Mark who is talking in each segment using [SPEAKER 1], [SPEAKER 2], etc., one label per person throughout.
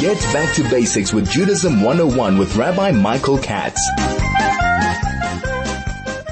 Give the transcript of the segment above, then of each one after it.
[SPEAKER 1] Get back to basics with Judaism 101 with Rabbi Michael Katz.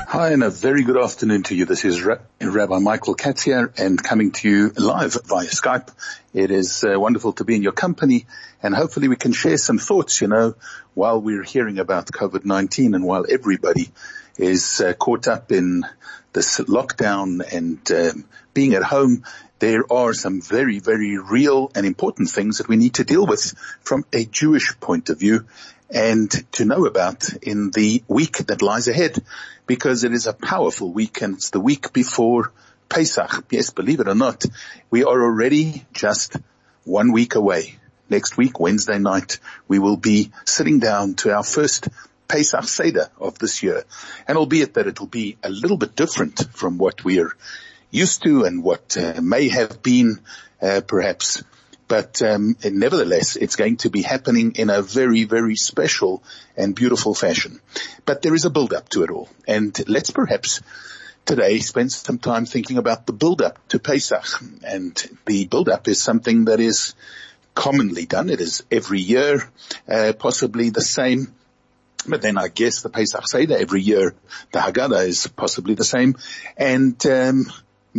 [SPEAKER 2] Hi and a very good afternoon to you. This is Rabbi Michael Katz here and coming to you live via Skype. It is uh, wonderful to be in your company and hopefully we can share some thoughts, you know, while we're hearing about COVID-19 and while everybody is uh, caught up in this lockdown and um, being at home, there are some very, very real and important things that we need to deal with from a Jewish point of view and to know about in the week that lies ahead because it is a powerful week and it's the week before Pesach. Yes, believe it or not, we are already just one week away. Next week, Wednesday night, we will be sitting down to our first Pesach Seder of this year. And albeit that it will be a little bit different from what we are used to and what uh, may have been uh, perhaps but um, nevertheless, it's going to be happening in a very, very special and beautiful fashion. But there is a build-up to it all, and let's perhaps today spend some time thinking about the build-up to Pesach. And the build-up is something that is commonly done. It is every year, uh, possibly the same. But then I guess the Pesach Seder every year, the Haggadah is possibly the same. And um,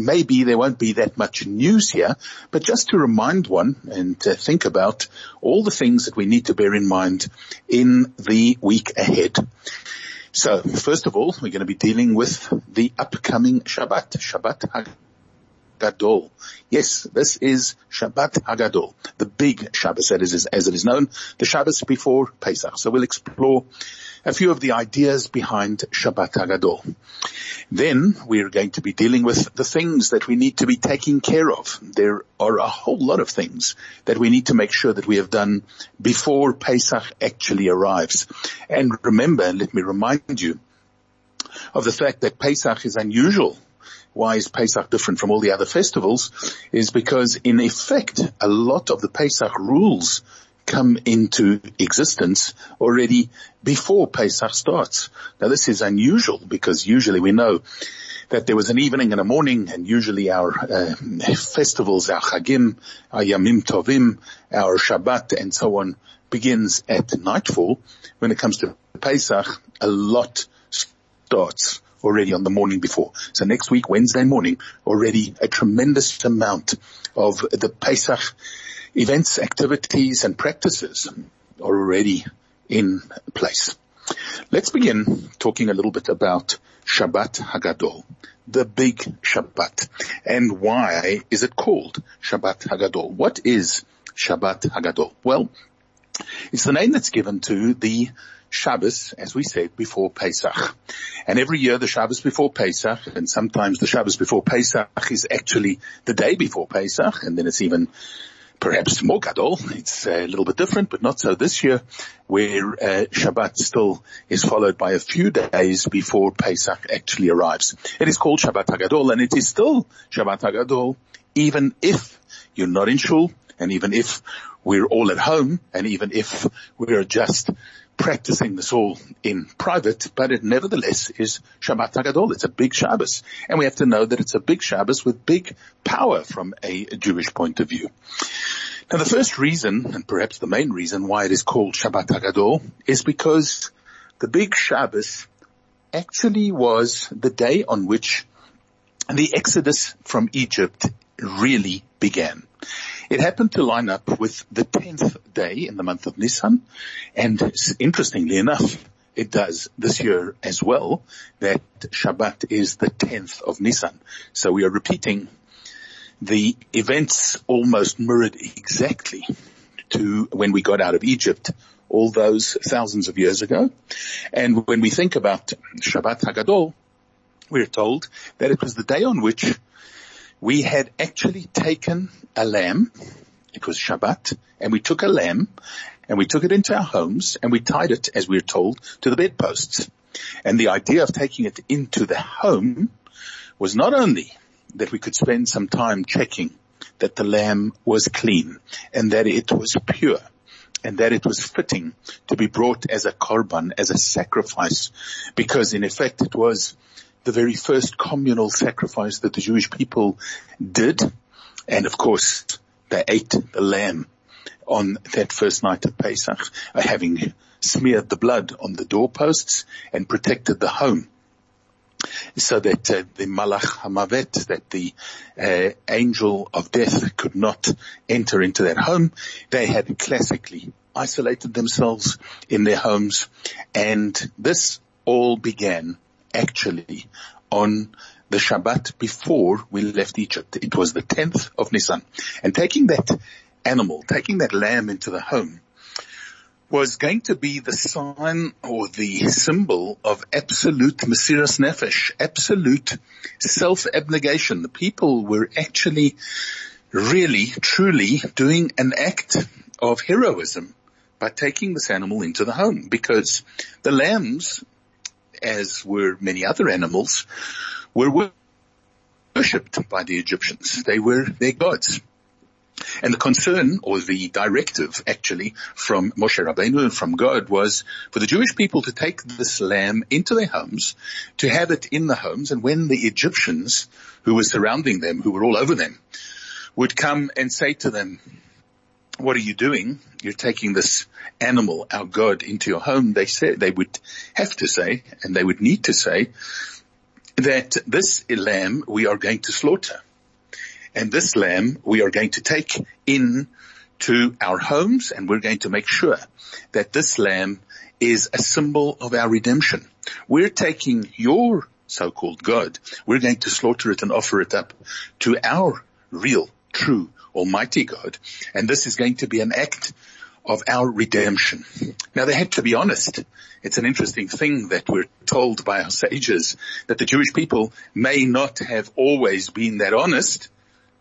[SPEAKER 2] maybe there won't be that much news here, but just to remind one and to think about all the things that we need to bear in mind in the week ahead. So first of all, we're going to be dealing with the upcoming Shabbat, Shabbat Hagadol. Yes, this is Shabbat Hagadol, the big Shabbos as, as it is known, the Shabbos before Pesach. So we'll explore a few of the ideas behind Shabbat Hagadol. Then we're going to be dealing with the things that we need to be taking care of. There are a whole lot of things that we need to make sure that we have done before Pesach actually arrives. And remember, let me remind you of the fact that Pesach is unusual why is Pesach different from all the other festivals is because in effect a lot of the Pesach rules come into existence already before Pesach starts. Now this is unusual because usually we know that there was an evening and a morning and usually our uh, festivals, our Chagim, our Yamim Tovim, our Shabbat and so on begins at nightfall. When it comes to Pesach, a lot starts already on the morning before. So next week, Wednesday morning, already a tremendous amount of the Pesach events, activities and practices are already in place. Let's begin talking a little bit about Shabbat Hagadol, the big Shabbat. And why is it called Shabbat Hagadol? What is Shabbat Hagadol? Well, it's the name that's given to the Shabbos, as we said, before Pesach. And every year the Shabbos before Pesach, and sometimes the Shabbos before Pesach is actually the day before Pesach, and then it's even perhaps more gadol. It's a little bit different, but not so this year, where uh, Shabbat still is followed by a few days before Pesach actually arrives. It is called Shabbat Hagadol, and it is still Shabbat Hagadol, even if you're not in shul, and even if we're all at home, and even if we're just practicing this all in private, but it nevertheless is Shabbat Hagadol. It's a big Shabbos. And we have to know that it's a big Shabbos with big power from a Jewish point of view. Now the first reason, and perhaps the main reason why it is called Shabbat Hagadol is because the big Shabbos actually was the day on which the exodus from Egypt really began. It happened to line up with the 10th day in the month of Nisan. And interestingly enough, it does this year as well that Shabbat is the 10th of Nisan. So we are repeating the events almost mirrored exactly to when we got out of Egypt all those thousands of years ago. And when we think about Shabbat Hagadol, we're told that it was the day on which we had actually taken a lamb, it was Shabbat, and we took a lamb and we took it into our homes and we tied it, as we are told, to the bedposts. And the idea of taking it into the home was not only that we could spend some time checking that the lamb was clean and that it was pure and that it was fitting to be brought as a korban, as a sacrifice, because in effect it was the very first communal sacrifice that the Jewish people did. And of course, they ate the lamb on that first night of Pesach, uh, having smeared the blood on the doorposts and protected the home so that uh, the Malach Hamavet, that the uh, angel of death could not enter into that home. They had classically isolated themselves in their homes and this all began actually on the Shabbat before we left Egypt. It was the 10th of Nisan and taking that animal, taking that lamb into the home was going to be the sign or the symbol of absolute Mesiras Nefesh, absolute self-abnegation. The people were actually really, truly doing an act of heroism by taking this animal into the home because the lambs, as were many other animals, were worshipped by the Egyptians. They were their gods. And the concern or the directive actually from Moshe Rabbeinu and from God was for the Jewish people to take this lamb into their homes, to have it in the homes and when the Egyptians who were surrounding them, who were all over them, would come and say to them, what are you doing? You're taking this animal, our God, into your home. They said, they would have to say, and they would need to say, that this lamb we are going to slaughter. And this lamb we are going to take in to our homes and we're going to make sure that this lamb is a symbol of our redemption. We're taking your so-called God. We're going to slaughter it and offer it up to our real, true, almighty God. And this is going to be an act of our redemption. Now they had to be honest. It's an interesting thing that we're told by our sages that the Jewish people may not have always been that honest,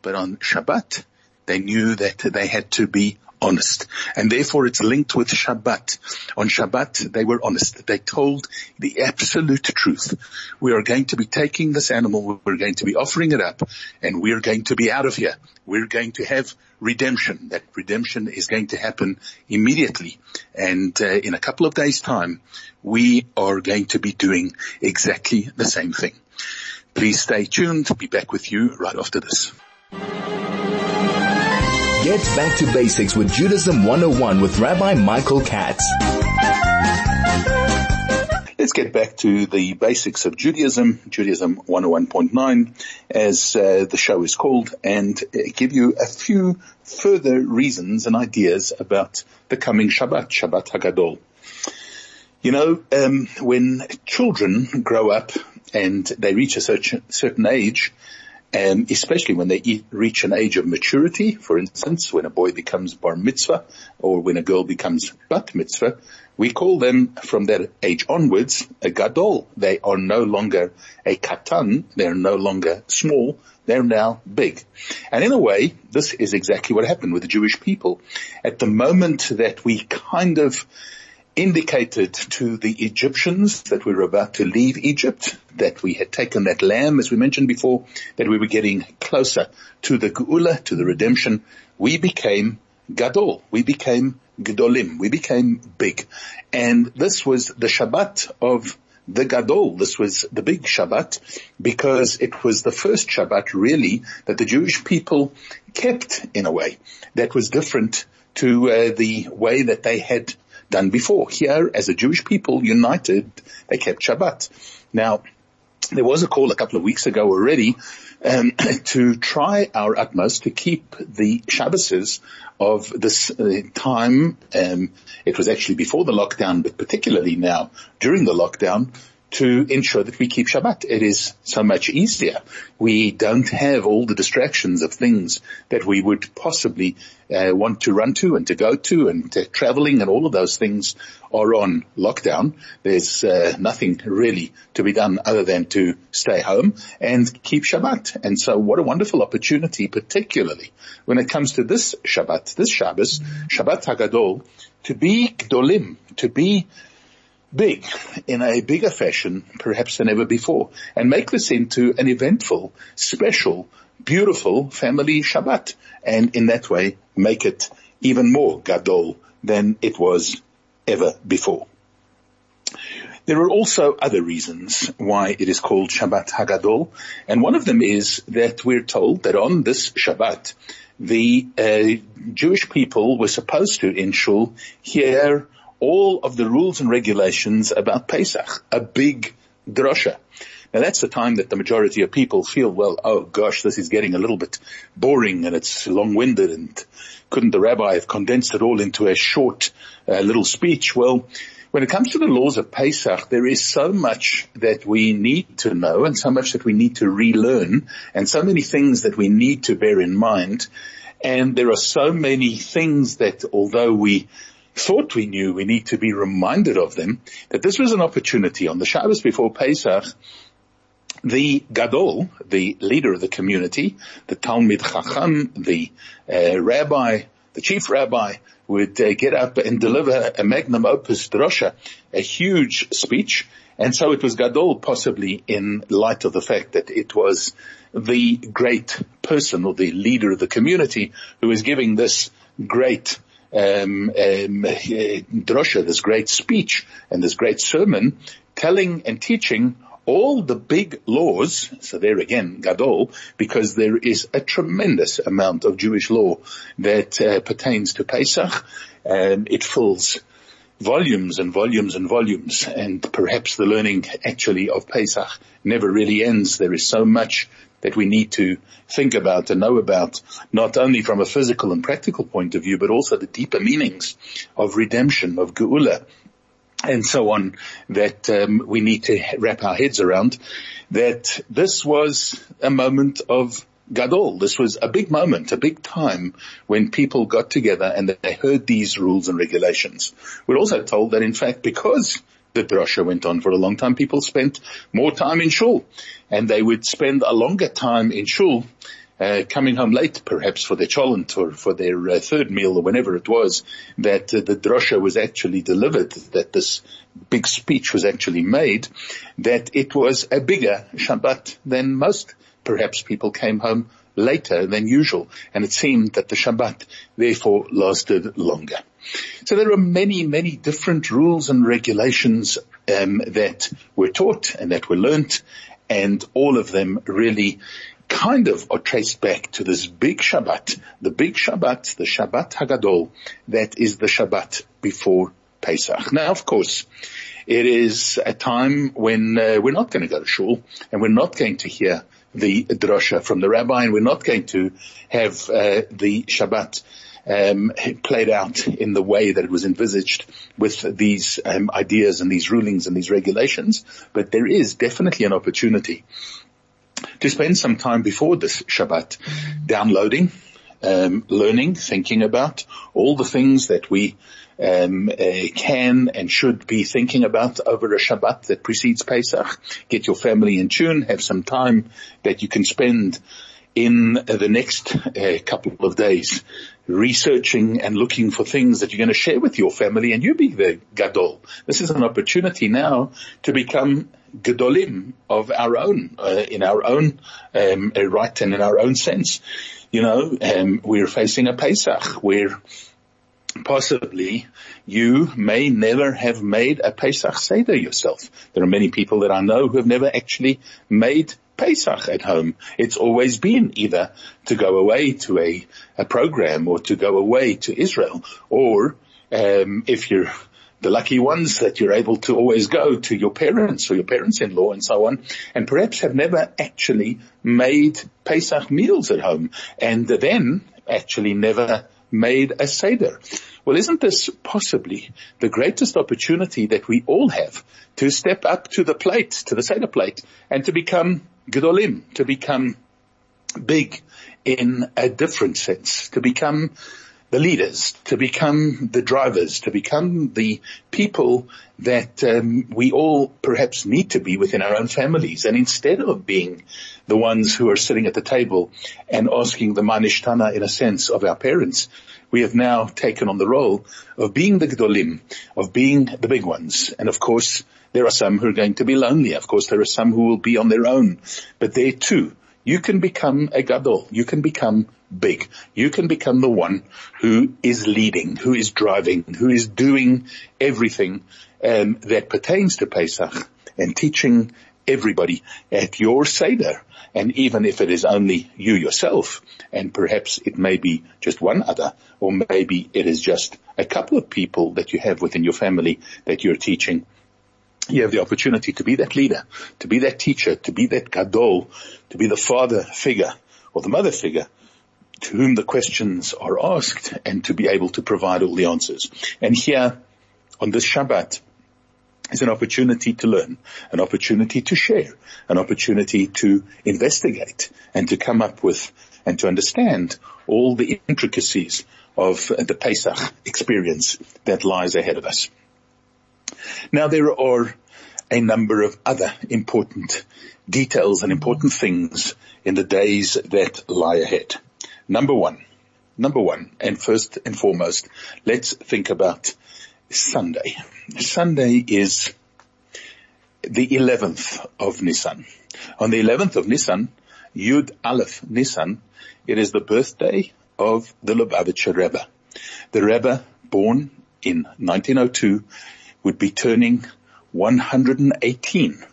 [SPEAKER 2] but on Shabbat, they knew that they had to be honest. And therefore it's linked with Shabbat. On Shabbat, they were honest. They told the absolute truth. We are going to be taking this animal, we're going to be offering it up, and we're going to be out of here. We're going to have redemption. That redemption is going to happen immediately. And uh, in a couple of days time, we are going to be doing exactly the same thing. Please stay tuned. Be back with you right after this.
[SPEAKER 1] Get back to basics with Judaism 101 with Rabbi Michael Katz.
[SPEAKER 2] Let's get back to the basics of Judaism, Judaism 101.9, as uh, the show is called, and uh, give you a few further reasons and ideas about the coming Shabbat, Shabbat Hagadol. You know, um, when children grow up and they reach a certain, age, um, especially when they reach an age of maturity, for instance, when a boy becomes bar mitzvah or when a girl becomes bat mitzvah, we call them from that age onwards a gadol. They are no longer a katan. They're no longer small. They're now big. And in a way, this is exactly what happened with the Jewish people. At the moment that we kind of indicated to the Egyptians that we were about to leave Egypt, that we had taken that lamb, as we mentioned before, that we were getting closer to the Geula, to the redemption. We became Gadol. We became Gedolim. We became big. And this was the Shabbat of the Gadol. This was the big Shabbat because it was the first Shabbat really that the Jewish people kept in a way that was different to uh, the way that they had done before. Here, as a Jewish people united, they kept Shabbat. Now, there was a call a couple of weeks ago already um, to try our utmost to keep the Shabbases of this uh, time. Um, it was actually before the lockdown, but particularly now during the lockdown, to ensure that we keep Shabbat. It is so much easier. We don't have all the distractions of things that we would possibly uh, want to run to and to go to and uh, traveling and all of those things are on lockdown. There's uh, nothing really to be done other than to stay home and keep Shabbat. And so what a wonderful opportunity, particularly when it comes to this Shabbat, this Shabbos, Shabbat Hagadol, to be Gdolim, to be big in a bigger fashion perhaps than ever before and make this into an eventful, special, beautiful family Shabbat and in that way make it even more gadol than it was ever before. There are also other reasons why it is called Shabbat Hagadol, and one of them is that we're told that on this Shabbat, the uh, Jewish people were supposed to in shul hear all of the rules and regulations about Pesach, a big drosha. Now that's the time that the majority of people feel, well, oh gosh, this is getting a little bit boring and it's long-winded and couldn't the rabbi have condensed it all into a short uh, little speech? Well, when it comes to the laws of Pesach, there is so much that we need to know and so much that we need to relearn and so many things that we need to bear in mind. And there are so many things that although we thought we knew, we need to be reminded of them, that this was an opportunity on the Shabbos before Pesach the Gadol, the leader of the community, the Talmid Chacham, the uh, rabbi, the chief rabbi, would uh, get up and deliver a magnum opus drosha, a huge speech. And so it was Gadol possibly in light of the fact that it was the great person or the leader of the community who was giving this great um, um, drosha, this great speech and this great sermon, telling and teaching all the big laws, so there again, Gadol, because there is a tremendous amount of Jewish law that uh, pertains to Pesach, and it fills volumes and volumes and volumes, and perhaps the learning actually of Pesach never really ends. There is so much that we need to think about and know about, not only from a physical and practical point of view, but also the deeper meanings of redemption, of Geula, and so on that um, we need to wrap our heads around that this was a moment of Gadol. This was a big moment, a big time when people got together and they heard these rules and regulations. We're also told that in fact because the drasha went on for a long time, people spent more time in shul. And they would spend a longer time in shul uh, coming home late perhaps for their cholent or for their uh, third meal or whenever it was that uh, the drosha was actually delivered, that this big speech was actually made, that it was a bigger Shabbat than most perhaps people came home later than usual and it seemed that the Shabbat therefore lasted longer. So there are many, many different rules and regulations um, that were taught and that were learnt and all of them really kind of are traced back to this big Shabbat, the big Shabbat, the Shabbat Hagadol, that is the Shabbat before Pesach. Now, of course, it is a time when uh, we're not going to go to shul and we're not going to hear the drasha from the rabbi and we're not going to have uh, the Shabbat um, played out in the way that it was envisaged with these um, ideas and these rulings and these regulations. But there is definitely an opportunity to spend some time before this Shabbat downloading, um, learning, thinking about all the things that we um, uh, can and should be thinking about over a Shabbat that precedes Pesach. Get your family in tune, have some time that you can spend in the next uh, couple of days researching and looking for things that you're going to share with your family and you be the gadol. This is an opportunity now to become gadolim of our own, uh, in our own um, right and in our own sense. You know, um, we're facing a Pesach where possibly you may never have made a Pesach Seder yourself. There are many people that I know who have never actually made Pesach at home. It's always been either to go away to a, a program or to go away to Israel or um, if you're the lucky ones that you're able to always go to your parents or your parents-in-law and so on, and perhaps have never actually made Pesach meals at home, and then actually never made a Seder. Well, isn't this possibly the greatest opportunity that we all have to step up to the plate, to the Seder plate, and to become Gedolim, to become big in a different sense, to become the leaders, to become the drivers, to become the people that um, we all perhaps need to be within our own families. And instead of being the ones who are sitting at the table and asking the manishtana in a sense of our parents, we have now taken on the role of being the gdolim, of being the big ones. And of course, there are some who are going to be lonely. Of course, there are some who will be on their own. But there too, you can become a gadol. You can become big. You can become the one who is leading, who is driving, who is doing everything um, that pertains to Pesach and teaching everybody at your Seder. And even if it is only you yourself, and perhaps it may be just one other, or maybe it is just a couple of people that you have within your family that you're teaching, you have the opportunity to be that leader, to be that teacher, to be that gadol, to be the father figure or the mother figure to whom the questions are asked and to be able to provide all the answers. And here on this Shabbat is an opportunity to learn, an opportunity to share, an opportunity to investigate and to come up with and to understand all the intricacies of the Pesach experience that lies ahead of us. Now there are a number of other important details and important things in the days that lie ahead. Number one, number one, and first and foremost, let's think about Sunday. Sunday is the 11th of Nisan. On the 11th of Nisan, Yud Aleph Nisan, it is the birthday of the Lubavitcher Rebbe. The Rebbe, born in 1902, would be turning 118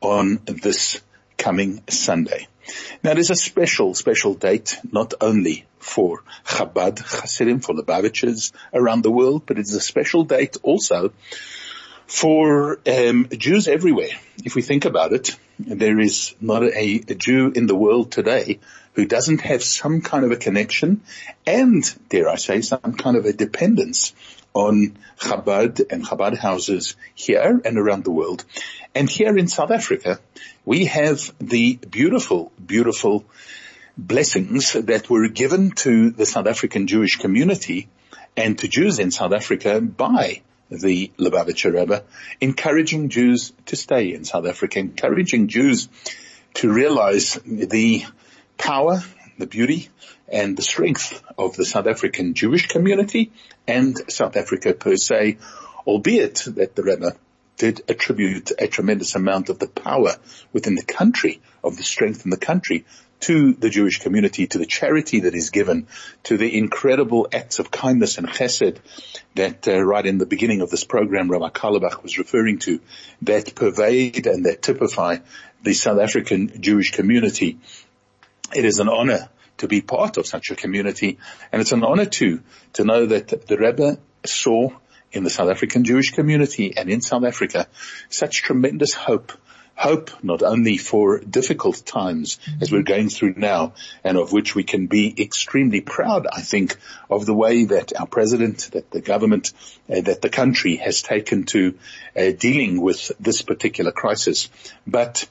[SPEAKER 2] on this coming Sunday. Now there's a special, special date, not only for Chabad Hasidim, for the Lubavitchers around the world, but it's a special date also for um, Jews everywhere. If we think about it, there is not a, a, Jew in the world today who doesn't have some kind of a connection and, dare I say, some kind of a dependence on Chabad and Chabad houses here and around the world. And here in South Africa, we have the beautiful, beautiful blessings that were given to the South African Jewish community and to Jews in South Africa by the Lubavitcher Rebbe, encouraging Jews to stay in South Africa, encouraging Jews to realize the power, the beauty, and the strength of the South African Jewish community and South Africa per se, albeit that the Rebbe did attribute a tremendous amount of the power within the country, of the strength in the country, to the Jewish community, to the charity that is given, to the incredible acts of kindness and chesed that uh, right in the beginning of this program Rabbi Kalabach was referring to, that pervade and that typify the South African Jewish community. It is an honor to be part of such a community. And it's an honor too, to know that the Rebbe saw in the South African Jewish community and in South Africa such tremendous hope hope not only for difficult times as we're going through now and of which we can be extremely proud, I think, of the way that our president, that the government, uh, that the country has taken to uh, dealing with this particular crisis, but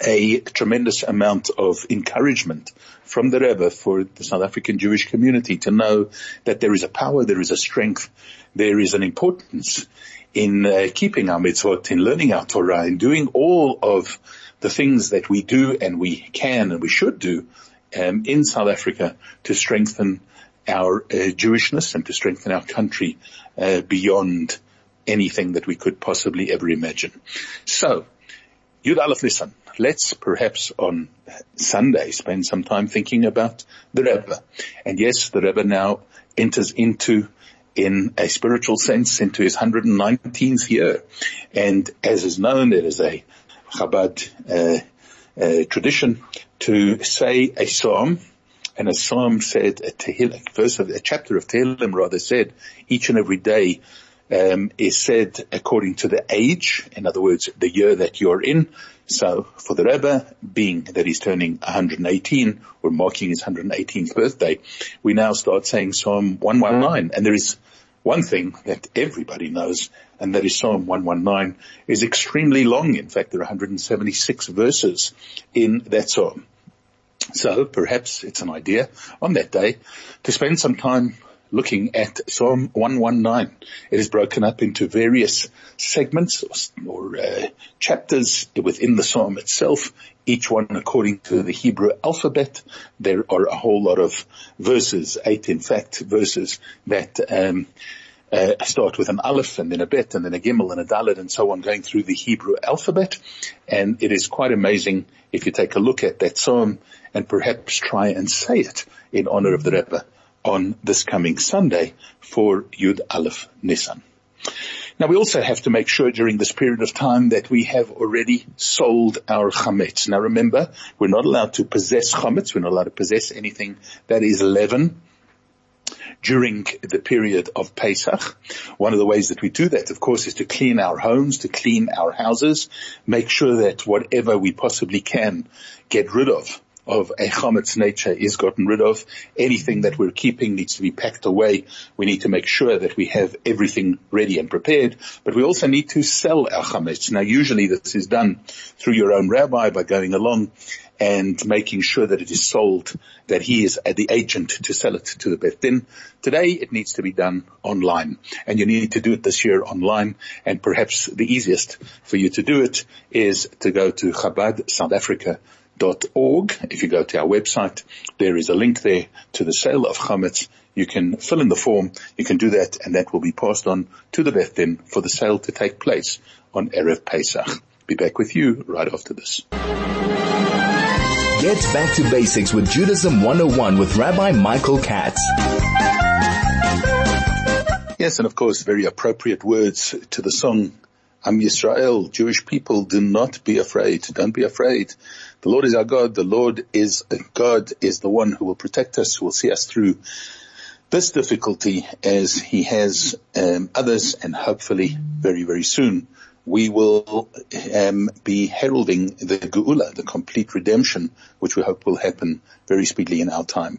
[SPEAKER 2] a tremendous amount of encouragement from the Rebbe for the South African Jewish community to know that there is a power, there is a strength, there is an importance in uh, keeping our mitzvot, in learning our Torah, in doing all of the things that we do and we can and we should do um, in South Africa to strengthen our uh, Jewishness and to strengthen our country uh, beyond anything that we could possibly ever imagine. So, Yud Aleph Nisan, let's perhaps on Sunday spend some time thinking about the Rebbe. And yes, the Rebbe now enters into in a spiritual sense into his 119th year. And as is known, there is a Chabad uh, uh, tradition to say a psalm, and a psalm said, a, Tehillim, verse of, a chapter of Tehillim rather said, each and every day um, is said according to the age, in other words, the year that you're in. So for the Rebbe, being that he's turning 118 or marking his 118th birthday, we now start saying Psalm 119. And there is one thing that everybody knows, and that is Psalm 119 is extremely long. In fact, there are 176 verses in that Psalm. So perhaps it's an idea on that day to spend some time looking at Psalm 119. It is broken up into various segments or, or uh, chapters within the Psalm itself, each one according to the Hebrew alphabet. There are a whole lot of verses, eight in fact, verses that um, uh, start with an aleph and then a bet and then a gimel and a dalet and so on going through the Hebrew alphabet. And it is quite amazing if you take a look at that psalm and perhaps try and say it in honor of the Rebbe on this coming Sunday for Yud Aleph Nissan. Now we also have to make sure during this period of time that we have already sold our chametz. Now remember, we're not allowed to possess chametz. We're not allowed to possess anything that is leaven during the period of Pesach. One of the ways that we do that, of course, is to clean our homes, to clean our houses, make sure that whatever we possibly can get rid of of a chametz nature is gotten rid of. Anything that we're keeping needs to be packed away. We need to make sure that we have everything ready and prepared, but we also need to sell our chametz. Now usually this is done through your own rabbi by going along and making sure that it is sold, that he is the agent to sell it to the Beth Din. Today it needs to be done online and you need to do it this year online and perhaps the easiest for you to do it is to go to Chabad South Africa org. If you go to our website, there is a link there to the sale of chametz. You can fill in the form. You can do that and that will be passed on to the Beth Din for the sale to take place on Erev Pesach. Be back with you right after this.
[SPEAKER 1] Get back to basics with Judaism 101 with Rabbi Michael Katz.
[SPEAKER 2] Yes, and of course, very appropriate words to the song Am Yisrael, Jewish people, do not be afraid. Don't be afraid. The Lord is our God. The Lord is God is the one who will protect us, who will see us through this difficulty as he has um, others and hopefully very, very soon we will um, be heralding the Geula, the complete redemption, which we hope will happen very speedily in our time.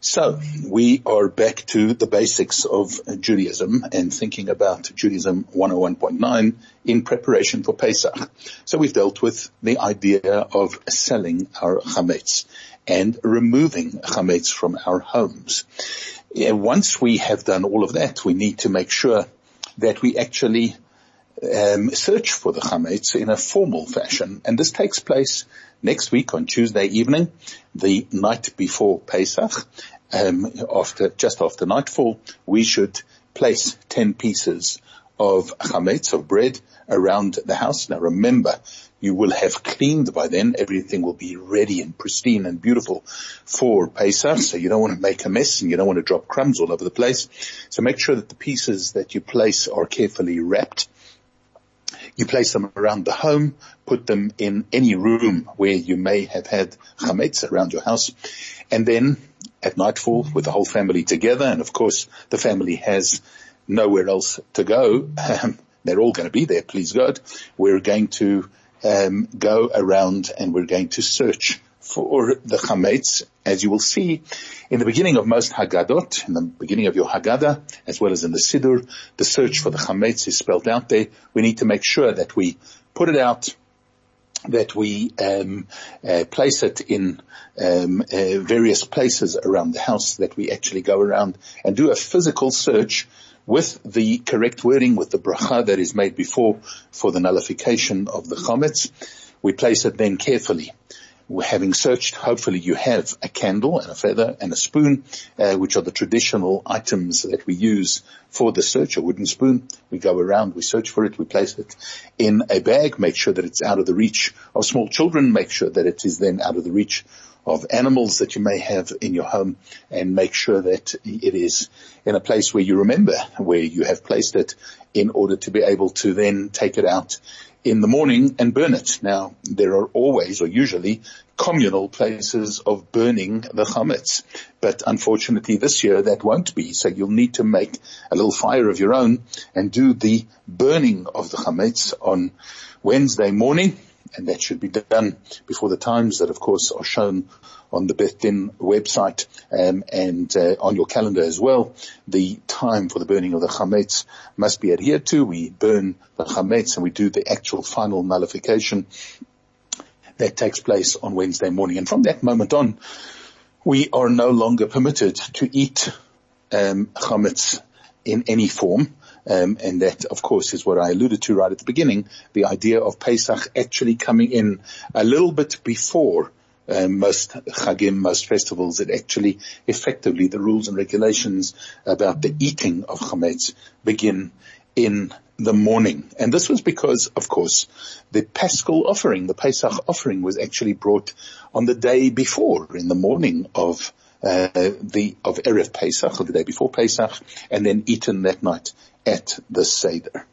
[SPEAKER 2] So we are back to the basics of Judaism and thinking about Judaism 101.9 in preparation for Pesach. So we've dealt with the idea of selling our chametz and removing chametz from our homes. Once we have done all of that, we need to make sure that we actually um, search for the chametz in a formal fashion, and this takes place next week on Tuesday evening, the night before Pesach. Um, after just after nightfall, we should place ten pieces of chametz of bread around the house. Now remember, you will have cleaned by then. Everything will be ready and pristine and beautiful for Pesach. So you don't want to make a mess and you don't want to drop crumbs all over the place. So make sure that the pieces that you place are carefully wrapped you place them around the home, put them in any room where you may have had chametz around your house, and then at nightfall with the whole family together, and of course the family has nowhere else to go. They're all going to be there, please God. We're going to um, go around and we're going to search for the chametz, as you will see in the beginning of most Haggadot, in the beginning of your Haggadah, as well as in the Siddur, the search for the chametz is spelled out there. We need to make sure that we put it out, that we um, uh, place it in um, uh, various places around the house, that we actually go around and do a physical search with the correct wording, with the bracha that is made before for the nullification of the chametz. We place it then carefully having searched, hopefully you have a candle and a feather and a spoon, uh, which are the traditional items that we use for the search, a wooden spoon. We go around, we search for it, we place it in a bag, make sure that it's out of the reach of small children, make sure that it is then out of the reach of animals that you may have in your home and make sure that it is in a place where you remember where you have placed it in order to be able to then take it out in the morning and burn it. Now, there are always or usually communal places of burning the chametz, but unfortunately this year that won't be. So you'll need to make a little fire of your own and do the burning of the chametz on Wednesday morning and that should be done before the times that of course are shown on the Beth Din website um, and uh, on your calendar as well. The time for the burning of the chametz must be adhered to. We burn the chametz and we do the actual final nullification that takes place on Wednesday morning. And from that moment on, we are no longer permitted to eat um, chametz in any form. Um, and that, of course, is what I alluded to right at the beginning, the idea of Pesach actually coming in a little bit before um, most chagim, most festivals, it actually effectively the rules and regulations about the eating of chametz begin in the morning. And this was because, of course, the Paschal offering, the Pesach offering was actually brought on the day before, in the morning of uh, the, of Erev Pesach, or the day before Pesach, and then eaten that night at the Seder.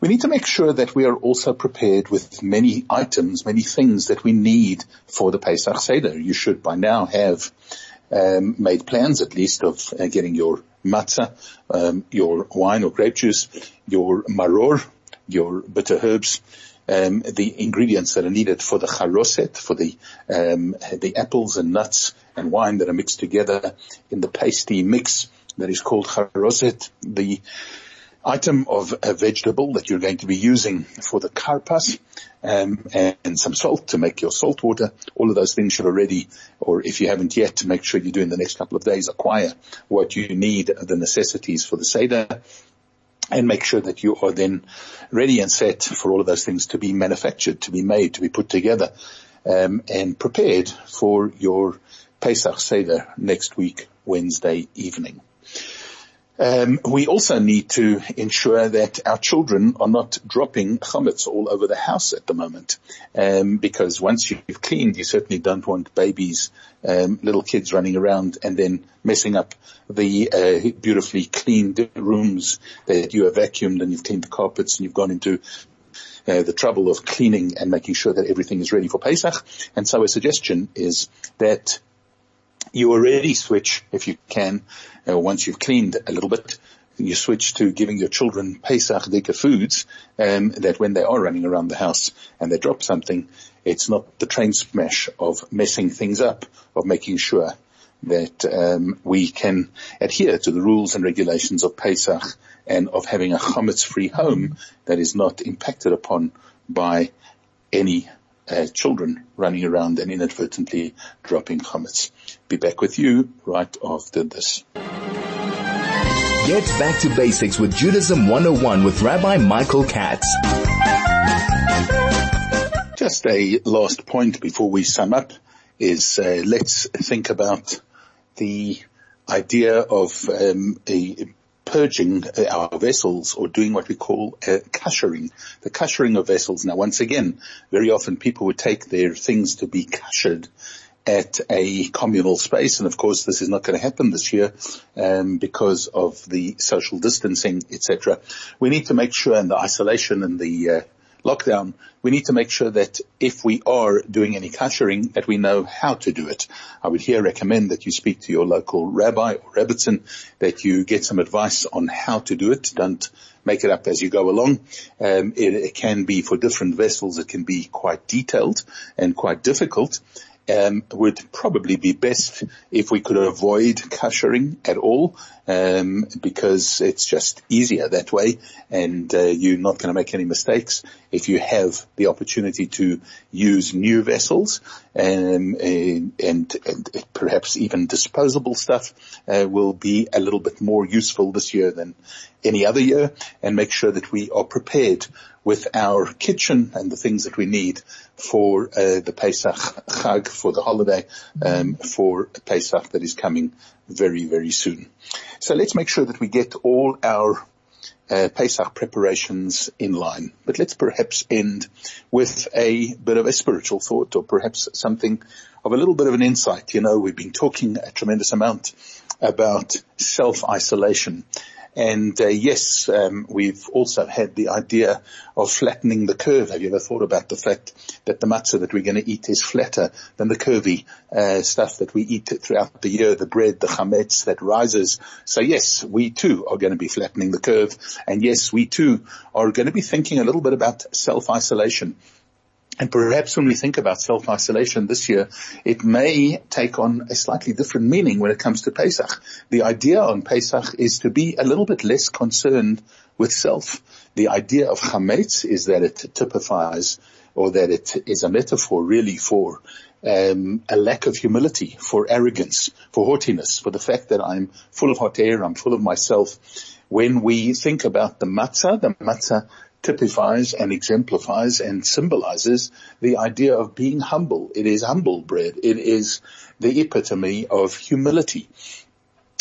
[SPEAKER 2] We need to make sure that we are also prepared with many items, many things that we need for the Pesach Seder. You should by now have um, made plans at least of uh, getting your matzah, um, your wine or grape juice, your maror, your bitter herbs, um, the ingredients that are needed for the charoset, for the um, the apples and nuts and wine that are mixed together in the pasty mix that is called charoset. The item of a vegetable that you're going to be using for the karpas, um, and some salt to make your salt water. All of those things should already, or if you haven't yet, to make sure you do in the next couple of days, acquire what you need, the necessities for the Seder, and make sure that you are then ready and set for all of those things to be manufactured, to be made, to be put together, um, and prepared for your Pesach Seder next week, Wednesday evening. Um, we also need to ensure that our children are not dropping chametz all over the house at the moment, um, because once you've cleaned, you certainly don't want babies, um, little kids running around and then messing up the uh, beautifully cleaned rooms that you have vacuumed and you've cleaned the carpets and you've gone into uh, the trouble of cleaning and making sure that everything is ready for Pesach. And so a suggestion is that you already switch, if you can, uh, once you've cleaned a little bit, you switch to giving your children Pesach Dika foods, um, that when they are running around the house and they drop something, it's not the train smash of messing things up, of making sure that um, we can adhere to the rules and regulations of Pesach and of having a chametz-free home that is not impacted upon by any uh, children running around and inadvertently dropping chametz. Be back with you right after this.
[SPEAKER 1] Get back to basics with Judaism 101 with Rabbi Michael Katz.
[SPEAKER 2] Just a last point before we sum up is uh, let's think about the idea of um, a purging our vessels or doing what we call uh, the kashering of vessels. Now once again, very often people would take their things to be kashered at a communal space. And of course, this is not going to happen this year um, because of the social distancing, etc. We need to make sure, and the isolation and the uh, lockdown, we need to make sure that if we are doing any kashering, that we know how to do it. I would here recommend that you speak to your local rabbi or rebbetzin, that you get some advice on how to do it. Don't make it up as you go along. Um, it, it can be for different vessels, it can be quite detailed and quite difficult um, would probably be best if we could avoid kashering at all, um, because it's just easier that way, and uh, you're not going to make any mistakes if you have the opportunity to use new vessels um, and, and, and, perhaps even disposable stuff uh, will be a little bit more useful this year than any other year, and make sure that we are prepared with our kitchen and the things that we need for uh, the Pesach Chag, for the holiday, um, for Pesach that is coming very, very soon. So let's make sure that we get all our uh, Pesach preparations in line. But let's perhaps end with a bit of a spiritual thought or perhaps something of a little bit of an insight. You know, we've been talking a tremendous amount about self-isolation and uh, yes, um, we've also had the idea of flattening the curve. Have you ever thought about the fact that the matzah that we're going to eat is flatter than the curvy uh, stuff that we eat throughout the year, the bread, the chametz that rises? So yes, we too are going to be flattening the curve, and yes, we too are going to be thinking a little bit about self-isolation. And perhaps when we think about self-isolation this year, it may take on a slightly different meaning when it comes to Pesach. The idea on Pesach is to be a little bit less concerned with self. The idea of chametz is that it typifies or that it is a metaphor really for um, a lack of humility, for arrogance, for haughtiness, for the fact that I'm full of hot air, I'm full of myself. When we think about the matzah, the matzah typifies and exemplifies and symbolizes the idea of being humble. It is humble bread. It is the epitome of humility.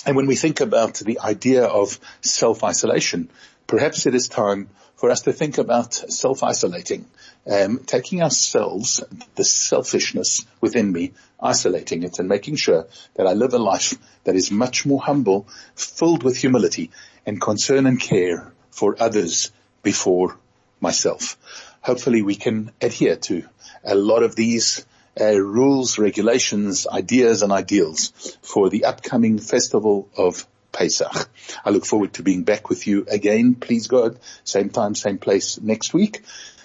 [SPEAKER 2] And when we think about the idea of self-isolation, perhaps it is time for us to think about self-isolating, um, taking ourselves, the selfishness within me, isolating it and making sure that I live a life that is much more humble, filled with humility and concern and care for others before myself. Hopefully we can adhere to a lot of these uh, rules, regulations, ideas and ideals for the upcoming festival of Pesach. I look forward to being back with you again, please God, same time, same place next week.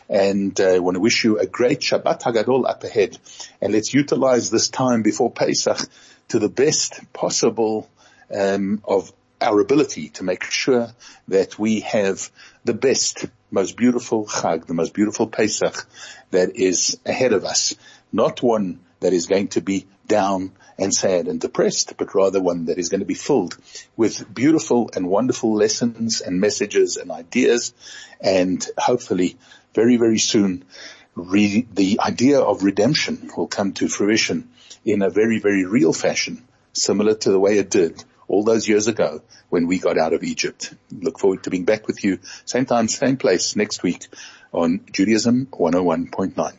[SPEAKER 2] And I uh, want to wish you a great Shabbat Hagadol up ahead. And let's utilize this time before Pesach to the best possible um, of our ability to make sure that we have the best, most beautiful Chag, the most beautiful Pesach that is ahead of us. Not one that is going to be down and sad and depressed, but rather one that is going to be filled with beautiful and wonderful lessons and messages and ideas and hopefully very, very soon re- the idea of redemption will come to fruition in a very, very real fashion, similar to the way it did all those years ago when we got out of Egypt. Look forward to being back with you same time, same place next week on Judaism 101.9.